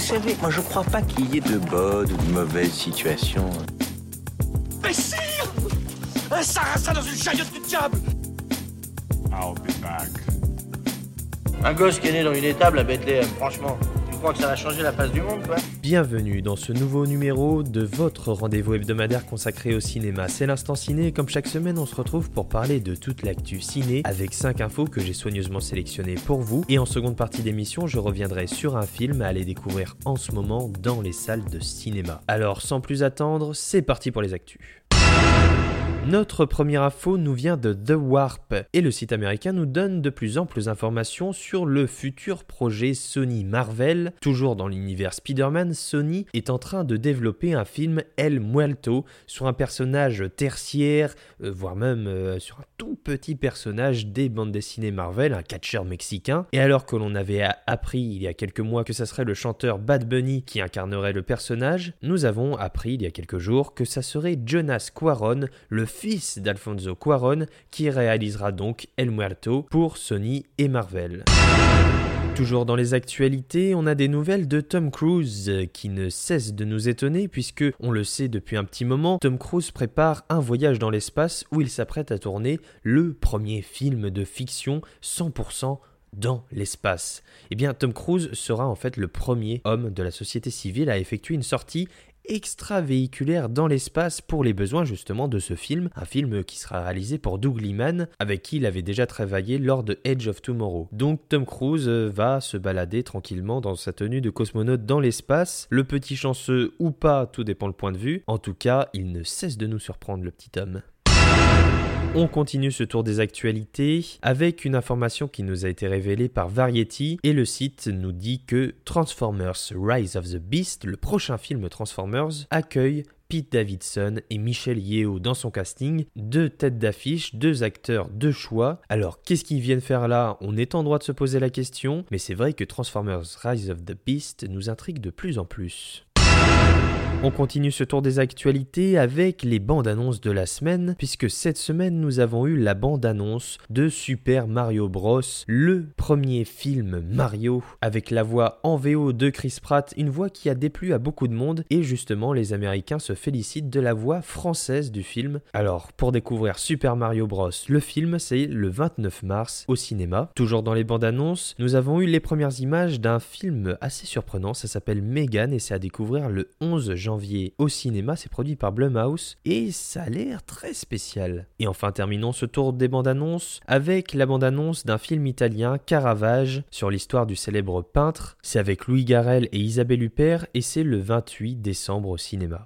Vous savez, moi je crois pas qu'il y ait de bonnes ou de mauvaises situations. Mais sire Un sarrasin dans une chariote du diable I'll be back. Un gosse qui est né dans une étable à Bethléem, franchement. Tu crois que ça va changer la face du monde, quoi Bienvenue dans ce nouveau numéro de votre rendez-vous hebdomadaire consacré au cinéma. C'est l'instant ciné comme chaque semaine on se retrouve pour parler de toute l'actu ciné avec 5 infos que j'ai soigneusement sélectionnées pour vous. Et en seconde partie d'émission je reviendrai sur un film à aller découvrir en ce moment dans les salles de cinéma. Alors sans plus attendre, c'est parti pour les actus. Notre première info nous vient de The Warp et le site américain nous donne de plus amples informations sur le futur projet Sony Marvel. Toujours dans l'univers Spider-Man, Sony est en train de développer un film El Muerto sur un personnage tertiaire, euh, voire même euh, sur un tout petit personnage des bandes dessinées Marvel, un catcheur mexicain. Et alors que l'on avait appris il y a quelques mois que ça serait le chanteur Bad Bunny qui incarnerait le personnage, nous avons appris il y a quelques jours que ça serait Jonas Quaron, le fils d'Alfonso Cuaron, qui réalisera donc El Muerto pour Sony et Marvel. Toujours dans les actualités, on a des nouvelles de Tom Cruise qui ne cesse de nous étonner puisque, on le sait depuis un petit moment, Tom Cruise prépare un voyage dans l'espace où il s'apprête à tourner le premier film de fiction 100% dans l'espace. Eh bien, Tom Cruise sera en fait le premier homme de la société civile à effectuer une sortie extravéhiculaire dans l'espace pour les besoins justement de ce film, un film qui sera réalisé pour Doug Liman, avec qui il avait déjà travaillé lors de Edge of Tomorrow. Donc Tom Cruise va se balader tranquillement dans sa tenue de cosmonaute dans l'espace, le petit chanceux ou pas, tout dépend le point de vue, en tout cas il ne cesse de nous surprendre le petit homme. On continue ce tour des actualités avec une information qui nous a été révélée par Variety et le site nous dit que Transformers Rise of the Beast, le prochain film Transformers, accueille Pete Davidson et Michel Yeo dans son casting, deux têtes d'affiche, deux acteurs de choix. Alors qu'est-ce qu'ils viennent faire là? On est en droit de se poser la question, mais c'est vrai que Transformers Rise of the Beast nous intrigue de plus en plus. On continue ce tour des actualités avec les bandes annonces de la semaine, puisque cette semaine nous avons eu la bande annonce de Super Mario Bros, le premier film Mario, avec la voix en VO de Chris Pratt, une voix qui a déplu à beaucoup de monde, et justement les Américains se félicitent de la voix française du film. Alors, pour découvrir Super Mario Bros, le film c'est le 29 mars au cinéma. Toujours dans les bandes annonces, nous avons eu les premières images d'un film assez surprenant, ça s'appelle Megan et c'est à découvrir le 11 janvier au cinéma, c'est produit par Blumhouse et ça a l'air très spécial. Et enfin terminons ce tour des bandes annonces avec la bande annonce d'un film italien Caravage sur l'histoire du célèbre peintre. C'est avec Louis Garrel et Isabelle Huppert et c'est le 28 décembre au cinéma.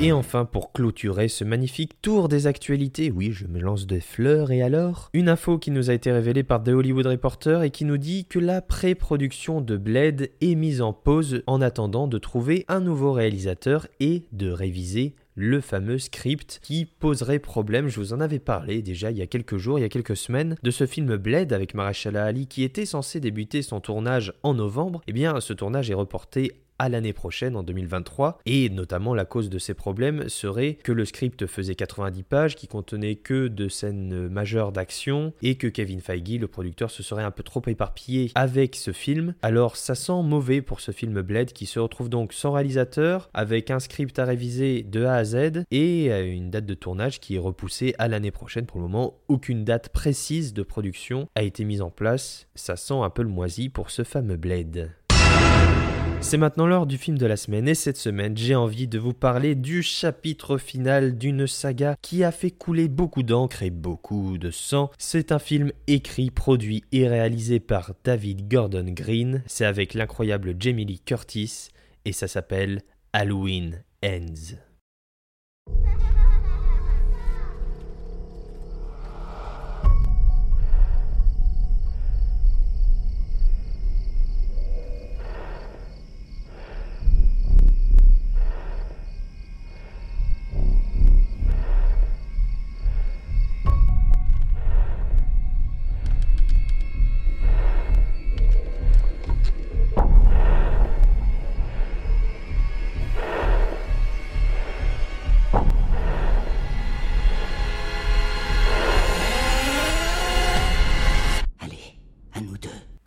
Et enfin, pour clôturer ce magnifique tour des actualités, oui, je me lance des fleurs et alors? Une info qui nous a été révélée par The Hollywood Reporter et qui nous dit que la pré-production de Blade est mise en pause en attendant de trouver un nouveau réalisateur et de réviser le fameux script qui poserait problème. Je vous en avais parlé déjà il y a quelques jours, il y a quelques semaines, de ce film Blade avec Mahershala Ali qui était censé débuter son tournage en novembre. Eh bien, ce tournage est reporté à l'année prochaine, en 2023. Et notamment, la cause de ces problèmes serait que le script faisait 90 pages, qui contenait que de scènes majeures d'action, et que Kevin Feige, le producteur, se serait un peu trop éparpillé avec ce film. Alors, ça sent mauvais pour ce film Blade, qui se retrouve donc sans réalisateur, avec un script à réviser de A à Z, et une date de tournage qui est repoussée à l'année prochaine. Pour le moment, aucune date précise de production a été mise en place. Ça sent un peu le moisi pour ce fameux Blade. C'est maintenant l'heure du film de la semaine et cette semaine j'ai envie de vous parler du chapitre final d'une saga qui a fait couler beaucoup d'encre et beaucoup de sang. C'est un film écrit, produit et réalisé par David Gordon Green. C'est avec l'incroyable Jamie Lee Curtis et ça s'appelle Halloween Ends.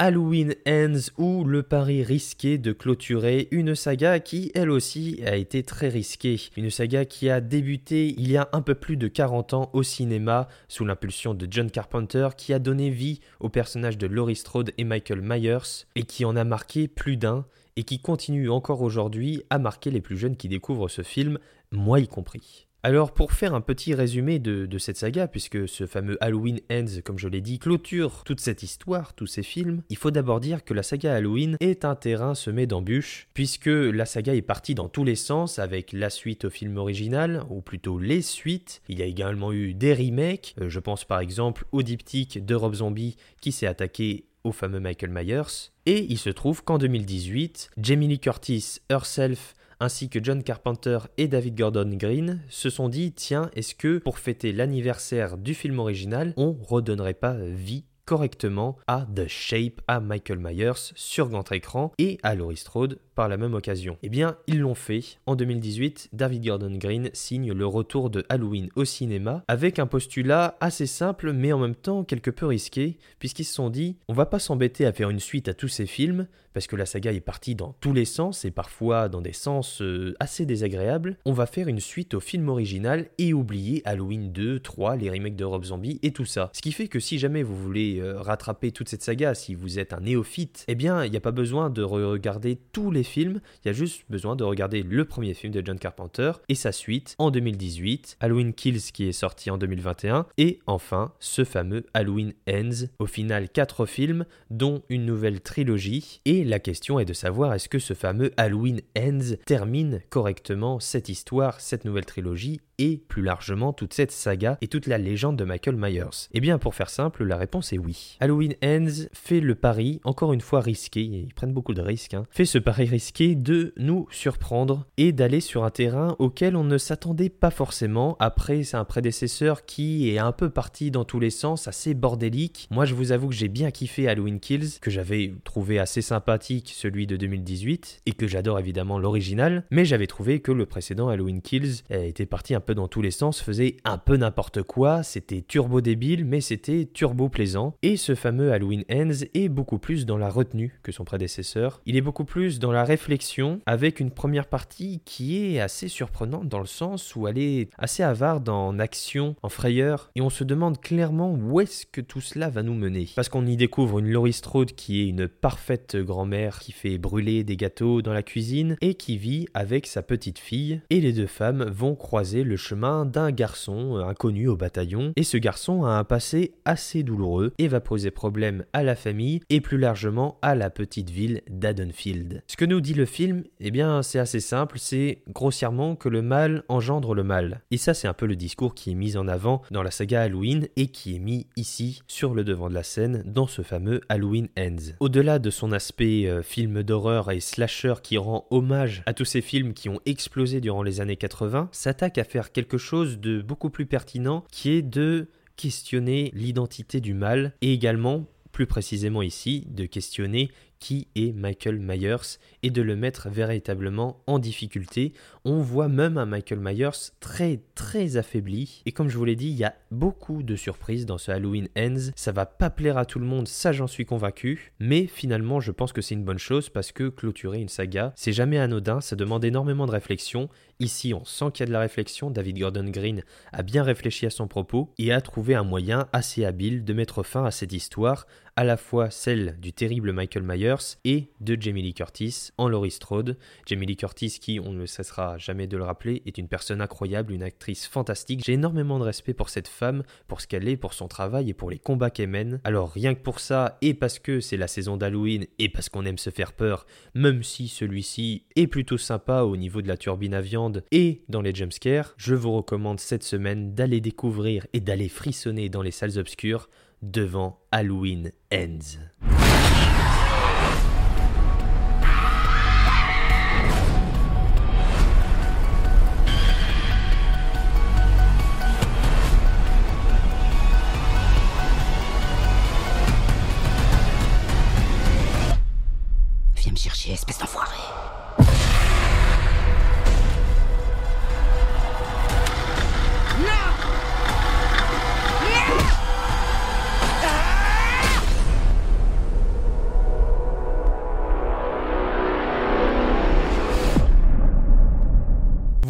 Halloween Ends ou le pari risqué de clôturer une saga qui elle aussi a été très risquée. Une saga qui a débuté il y a un peu plus de 40 ans au cinéma sous l'impulsion de John Carpenter qui a donné vie aux personnages de Laurie Strode et Michael Myers et qui en a marqué plus d'un et qui continue encore aujourd'hui à marquer les plus jeunes qui découvrent ce film, moi y compris. Alors pour faire un petit résumé de, cette saga, puisque ce fameux Halloween Ends, comme je l'ai dit, clôture toute cette histoire, tous ces films, il faut d'abord dire que la saga Halloween est un terrain semé d'embûches, puisque la saga est partie dans tous les sens avec la suite au film original, ou plutôt les suites. Il y a également eu des remakes, euh, je pense par exemple au diptyque de Rob Zombie qui s'est attaqué au fameux Michael Myers. Et il se trouve qu'en 2018, Jamie Lee Curtis herself ainsi que John Carpenter et David Gordon Green, se sont dit tiens, est-ce que pour fêter l'anniversaire du film original, on redonnerait pas vie correctement à The Shape, à Michael Myers sur grand écran et à Laurie Strode par la même occasion. Eh bien, ils l'ont fait. En 2018, David Gordon Green signe le retour de Halloween au cinéma avec un postulat assez simple mais en même temps quelque peu risqué puisqu'ils se sont dit on va pas s'embêter à faire une suite à tous ces films parce que la saga est partie dans tous les sens et parfois dans des sens euh, assez désagréables. On va faire une suite au film original et oublier Halloween 2, 3, les remakes de Rob Zombie et tout ça. Ce qui fait que si jamais vous voulez euh, rattraper toute cette saga, si vous êtes un néophyte, eh bien il n'y a pas besoin de regarder tous les films, il y a juste besoin de regarder le premier film de John Carpenter et sa suite en 2018, Halloween Kills qui est sorti en 2021 et enfin ce fameux Halloween Ends. Au final, quatre films dont une nouvelle trilogie. Et la question est de savoir est-ce que ce fameux Halloween Ends termine correctement cette histoire, cette nouvelle trilogie et plus largement toute cette saga et toute la légende de Michael Myers Eh bien pour faire simple, la réponse est oui. Halloween Ends fait le pari, encore une fois risqué, ils prennent beaucoup de risques, hein, fait ce pari risqué de nous surprendre et d'aller sur un terrain auquel on ne s'attendait pas forcément. Après, c'est un prédécesseur qui est un peu parti dans tous les sens, assez bordélique. Moi je vous avoue que j'ai bien kiffé Halloween Kills, que j'avais trouvé assez sympathique celui de 2018, et que j'adore évidemment l'original, mais j'avais trouvé que le précédent Halloween Kills était parti un peu dans tous les sens, faisait un peu n'importe quoi, c'était turbo débile, mais c'était turbo plaisant. Et ce fameux Halloween Ends est beaucoup plus dans la retenue que son prédécesseur. Il est beaucoup plus dans la réflexion, avec une première partie qui est assez surprenante dans le sens où elle est assez avare en action, en frayeur, et on se demande clairement où est-ce que tout cela va nous mener. Parce qu'on y découvre une Laurie Strode qui est une parfaite grand-mère qui fait brûler des gâteaux dans la cuisine et qui vit avec sa petite fille, et les deux femmes vont croiser le chemin d'un garçon euh, inconnu au bataillon, et ce garçon a un passé assez douloureux et va poser problème à la famille et plus largement à la petite ville d'Adenfield. Ce que nous dit le film, eh bien c'est assez simple, c'est grossièrement que le mal engendre le mal. Et ça c'est un peu le discours qui est mis en avant dans la saga Halloween et qui est mis ici sur le devant de la scène dans ce fameux Halloween Ends. Au-delà de son aspect euh, film d'horreur et slasher qui rend hommage à tous ces films qui ont explosé durant les années 80, s'attaque à faire quelque chose de beaucoup plus pertinent qui est de questionner l'identité du mal et également plus précisément ici, de questionner qui est Michael Myers et de le mettre véritablement en difficulté. On voit même un Michael Myers très très affaibli et comme je vous l'ai dit, il y a beaucoup de surprises dans ce Halloween Ends. Ça va pas plaire à tout le monde, ça j'en suis convaincu, mais finalement je pense que c'est une bonne chose parce que clôturer une saga, c'est jamais anodin, ça demande énormément de réflexion. Ici, on sent qu'il y a de la réflexion. David Gordon Green a bien réfléchi à son propos et a trouvé un moyen assez habile de mettre fin à cette histoire à la fois celle du terrible Michael Myers et de Jamie Lee Curtis en Laurie Strode. Jamie Lee Curtis, qui, on ne cessera jamais de le rappeler, est une personne incroyable, une actrice fantastique. J'ai énormément de respect pour cette femme, pour ce qu'elle est, pour son travail et pour les combats qu'elle mène. Alors rien que pour ça, et parce que c'est la saison d'Halloween, et parce qu'on aime se faire peur, même si celui-ci est plutôt sympa au niveau de la turbine à viande et dans les jumpscares, je vous recommande cette semaine d'aller découvrir et d'aller frissonner dans les salles obscures devant Halloween Ends.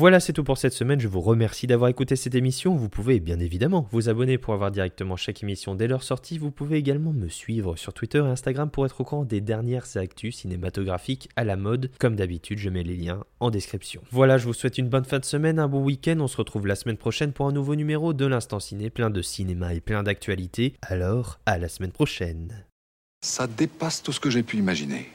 Voilà, c'est tout pour cette semaine. Je vous remercie d'avoir écouté cette émission. Vous pouvez bien évidemment vous abonner pour avoir directement chaque émission dès leur sortie. Vous pouvez également me suivre sur Twitter et Instagram pour être au courant des dernières actus cinématographiques à la mode. Comme d'habitude, je mets les liens en description. Voilà, je vous souhaite une bonne fin de semaine, un bon week-end. On se retrouve la semaine prochaine pour un nouveau numéro de l'Instant Ciné, plein de cinéma et plein d'actualités. Alors, à la semaine prochaine. Ça dépasse tout ce que j'ai pu imaginer.